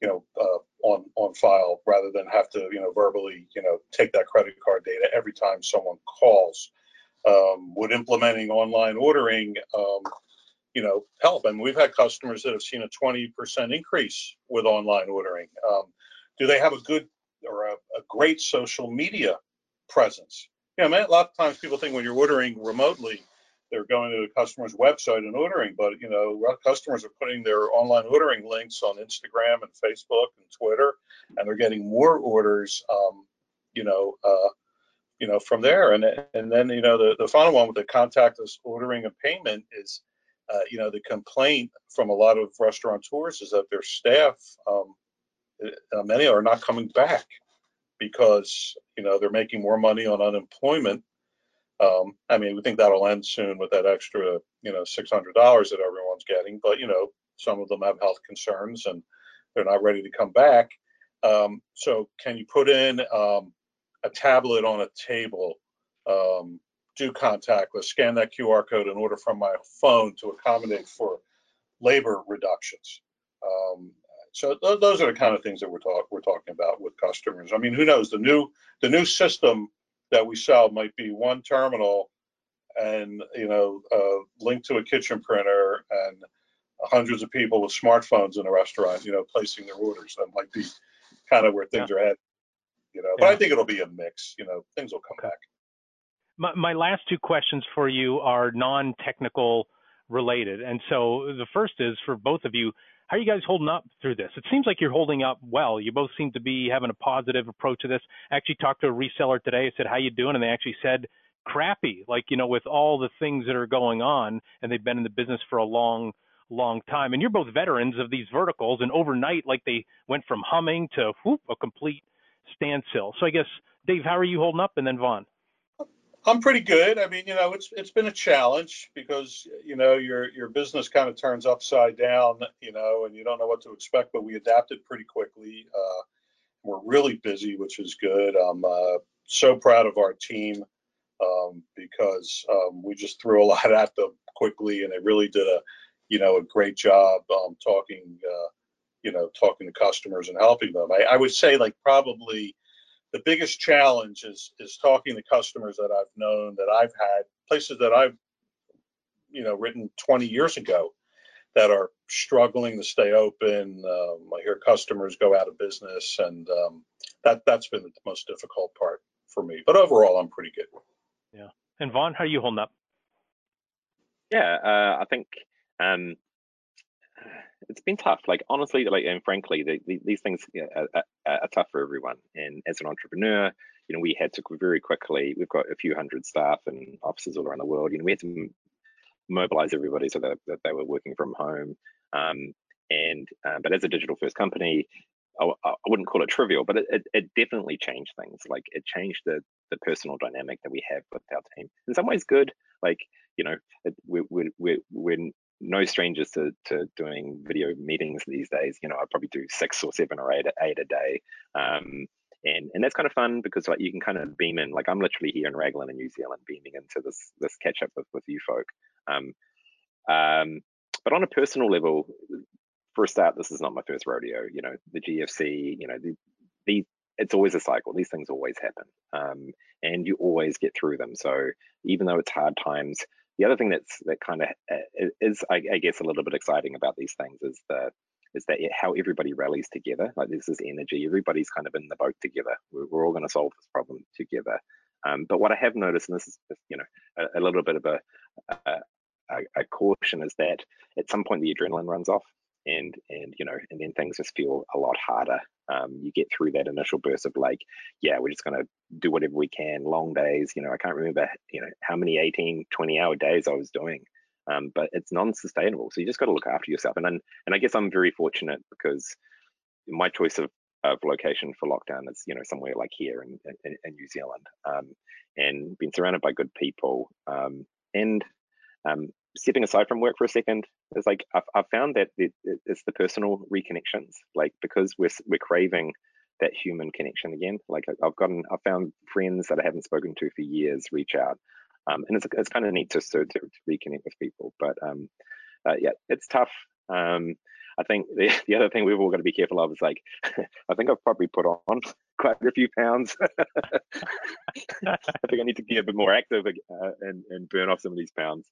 you know, uh, on on file rather than have to, you know, verbally, you know, take that credit card data every time someone calls? Um, would implementing online ordering, um, you know, help? I And we've had customers that have seen a 20% increase with online ordering. Um, do they have a good or a, a great social media presence? You know, man, a lot of times people think when you're ordering remotely, they're going to the customer's website and ordering, but you know, customers are putting their online ordering links on Instagram and Facebook and Twitter, and they're getting more orders, um, you know, uh, you know, from there. And and then you know, the the final one with the contactless ordering and payment is, uh, you know, the complaint from a lot of restaurateurs is that their staff, um, uh, many are not coming back because you know they're making more money on unemployment um, I mean, we think that'll end soon with that extra, you know, $600 that everyone's getting. But you know, some of them have health concerns and they're not ready to come back. Um, so, can you put in um, a tablet on a table, um, do contactless, scan that QR code, and order from my phone to accommodate for labor reductions? Um, so th- those are the kind of things that we're, talk- we're talking about with customers. I mean, who knows? The new the new system that we sell might be one terminal and you know uh, linked to a kitchen printer and hundreds of people with smartphones in a restaurant you know placing their orders that might be kind of where things yeah. are at you know but yeah. i think it'll be a mix you know things will come okay. back my, my last two questions for you are non-technical related and so the first is for both of you how are you guys holding up through this? It seems like you're holding up well. You both seem to be having a positive approach to this. I actually talked to a reseller today. I said, "How you doing?" And they actually said, "Crappy." Like you know, with all the things that are going on, and they've been in the business for a long, long time. And you're both veterans of these verticals, and overnight, like they went from humming to whoop, a complete standstill. So I guess, Dave, how are you holding up? And then Vaughn. I'm pretty good. I mean, you know, it's it's been a challenge because you know your your business kind of turns upside down, you know, and you don't know what to expect. But we adapted pretty quickly. Uh, we're really busy, which is good. I'm uh, so proud of our team um, because um, we just threw a lot at them quickly, and they really did a, you know, a great job um, talking, uh, you know, talking to customers and helping them. I, I would say like probably the biggest challenge is is talking to customers that I've known that I've had places that I've, you know, written 20 years ago that are struggling to stay open. Um, I hear customers go out of business, and um, that that's been the most difficult part for me. But overall, I'm pretty good. Yeah. And Vaughn, how are you holding up? Yeah, uh, I think um, it's been tough. Like honestly, like and frankly, the, the, these things are, are, are, tough for everyone. And as an entrepreneur, you know, we had to very quickly. We've got a few hundred staff and offices all around the world. You know, we had to mobilize everybody so that, that they were working from home. Um, and uh, but as a digital first company, I, I, wouldn't call it trivial, but it, it, it, definitely changed things. Like it changed the the personal dynamic that we have with our team. In some ways, good. Like you know, we're, we're, we're, we're no strangers to, to doing video meetings these days. You know, I probably do six or seven or eight, eight a day. Um, and, and that's kind of fun because like you can kind of beam in. Like I'm literally here in Raglan in New Zealand, beaming into this this catch up with, with you folk. Um, um, but on a personal level, for a start, this is not my first rodeo. You know, the GFC. You know, the, the it's always a cycle. These things always happen, um, and you always get through them. So even though it's hard times, the other thing that's that kind of uh, is, I, I, guess, a little bit exciting about these things is the is that how everybody rallies together. Like this is energy. Everybody's kind of in the boat together. We're, we're all going to solve this problem together. Um, but what I have noticed, and this is you know a, a little bit of a, a, a caution, is that at some point the adrenaline runs off and and you know and then things just feel a lot harder. Um, you get through that initial burst of like yeah we're just going to do whatever we can long days you know i can't remember you know how many 18 20 hour days i was doing. Um, but it's non-sustainable so you just got to look after yourself. And then and i guess i'm very fortunate because my choice of, of location for lockdown is you know somewhere like here in, in, in new zealand. Um, and being surrounded by good people um, and um, stepping aside from work for a second is like I've, I've found that it, it's the personal reconnections like because we're we're craving that human connection again. Like i've gotten i've found friends that i haven't spoken to for years reach out um, and it's, it's kind of neat to, to, to reconnect with people but um, uh, yeah it's tough um, i think the, the other thing we've all got to be careful of is like i think i've probably put on quite a few pounds. I think i need to be a bit more active uh, and, and burn off some of these pounds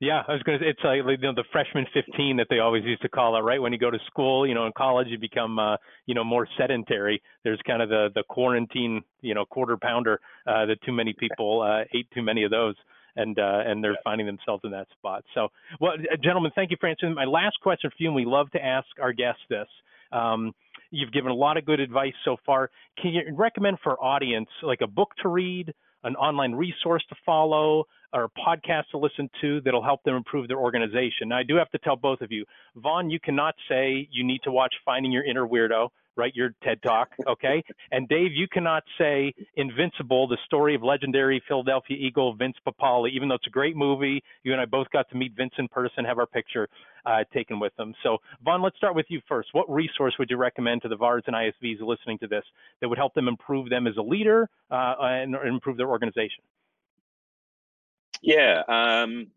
yeah, I was going to. say It's like you know the freshman 15 that they always used to call it, right? When you go to school, you know, in college you become, uh, you know, more sedentary. There's kind of the the quarantine, you know, quarter pounder uh, that too many people uh, ate too many of those, and uh, and they're finding themselves in that spot. So, well, uh, gentlemen, thank you for answering my last question for you, and we love to ask our guests this. Um, you've given a lot of good advice so far. Can you recommend for audience like a book to read? an online resource to follow, or a podcast to listen to that'll help them improve their organization. Now, I do have to tell both of you, Vaughn, you cannot say you need to watch Finding Your Inner Weirdo, right? Your TED Talk, okay? and Dave, you cannot say Invincible, the story of legendary Philadelphia Eagle Vince Papale, even though it's a great movie. You and I both got to meet Vince in person, have our picture uh, taken with him. So, Vaughn, let's start with you first. What resource would you recommend to the VARs and ISVs listening to this that would help them improve them as a leader uh, and improve their organization? Yeah. Um,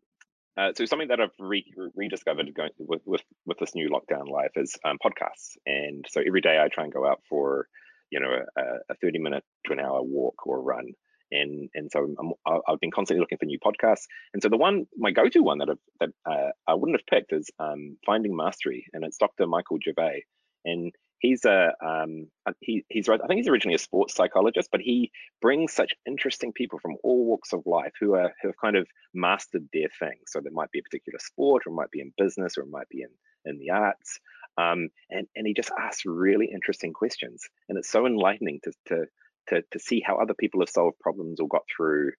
uh, so something that I've re- rediscovered going with, with, with this new lockdown life is um, podcasts. And so every day I try and go out for, you know, a, a 30 minute to an hour walk or run. And and so i have been constantly looking for new podcasts. And so the one, my go-to one that, I've, that uh, I wouldn't have picked is um, Finding Mastery, and it's Dr. Michael Gervais. And he's a um, he, he's I think he's originally a sports psychologist, but he brings such interesting people from all walks of life who are who have kind of mastered their thing. So there might be a particular sport, or it might be in business, or it might be in in the arts. Um, and and he just asks really interesting questions, and it's so enlightening to to to to see how other people have solved problems or got through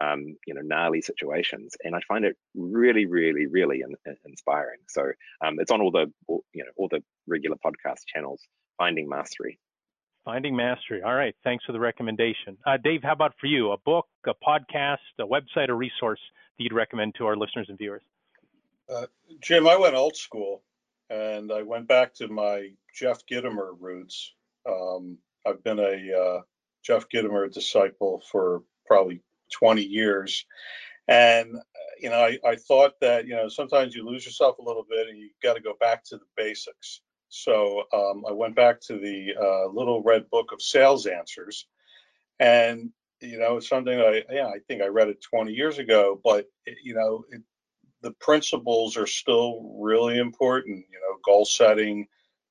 um, you know, gnarly situations. And I find it really, really, really in, in, inspiring. So um, it's on all the, all, you know, all the regular podcast channels, Finding Mastery. Finding Mastery. All right. Thanks for the recommendation. Uh, Dave, how about for you? A book, a podcast, a website, a resource that you'd recommend to our listeners and viewers? Uh, Jim, I went old school. and I went back to my Jeff Gitomer roots. Um, I've been a uh, Jeff Gitomer disciple for probably 20 years. And, uh, you know, I, I thought that, you know, sometimes you lose yourself a little bit and you got to go back to the basics. So um, I went back to the uh, little red book of sales answers. And, you know, it's something I, yeah, I think I read it 20 years ago, but, it, you know, it, the principles are still really important, you know, goal setting,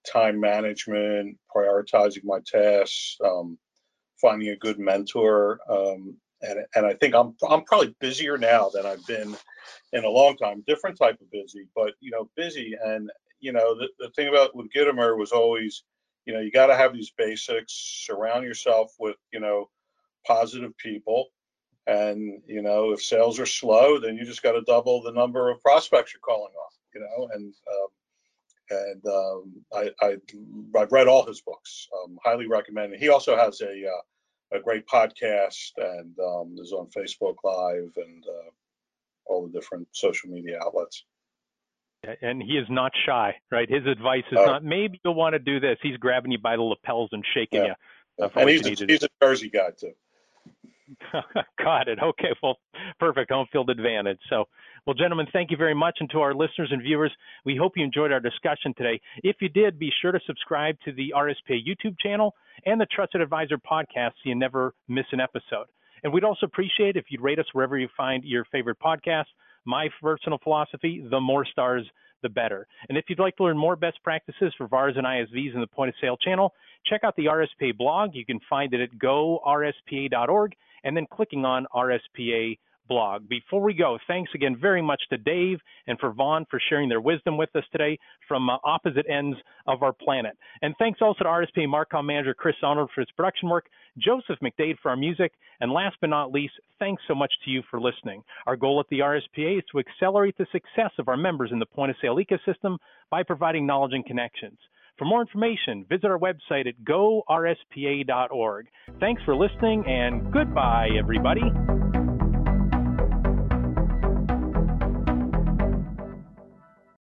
time management, prioritizing my tasks, um, finding a good mentor. Um, and, and I think I'm, I'm probably busier now than I've been in a long time, different type of busy, but, you know, busy. And, you know, the, the thing about with Gitomer was always, you know, you got to have these basics, surround yourself with, you know, positive people. And, you know, if sales are slow, then you just got to double the number of prospects you're calling off. you know, and, um, and um, I, I have read all his books. Um, highly recommend. He also has a uh, a great podcast and um, is on Facebook Live and uh, all the different social media outlets. And he is not shy, right? His advice is uh, not maybe you'll want to do this. He's grabbing you by the lapels and shaking yeah, you. Uh, and he's a, he's a Jersey guy too. Got it. Okay. Well, perfect. Home field advantage. So, well, gentlemen, thank you very much. And to our listeners and viewers, we hope you enjoyed our discussion today. If you did, be sure to subscribe to the RSPA YouTube channel and the Trusted Advisor podcast so you never miss an episode. And we'd also appreciate if you'd rate us wherever you find your favorite podcast. My personal philosophy the more stars, the better. And if you'd like to learn more best practices for VARs and ISVs in the point of sale channel, check out the RSPA blog. You can find it at gorspa.org and then clicking on RSPA blog. Before we go, thanks again very much to Dave and for Vaughn for sharing their wisdom with us today from uh, opposite ends of our planet. And thanks also to RSPA Marcom manager Chris Arnold for his production work, Joseph McDade for our music, and last but not least, thanks so much to you for listening. Our goal at the RSPA is to accelerate the success of our members in the point of sale ecosystem by providing knowledge and connections. For more information, visit our website at gorspa.org. Thanks for listening and goodbye, everybody.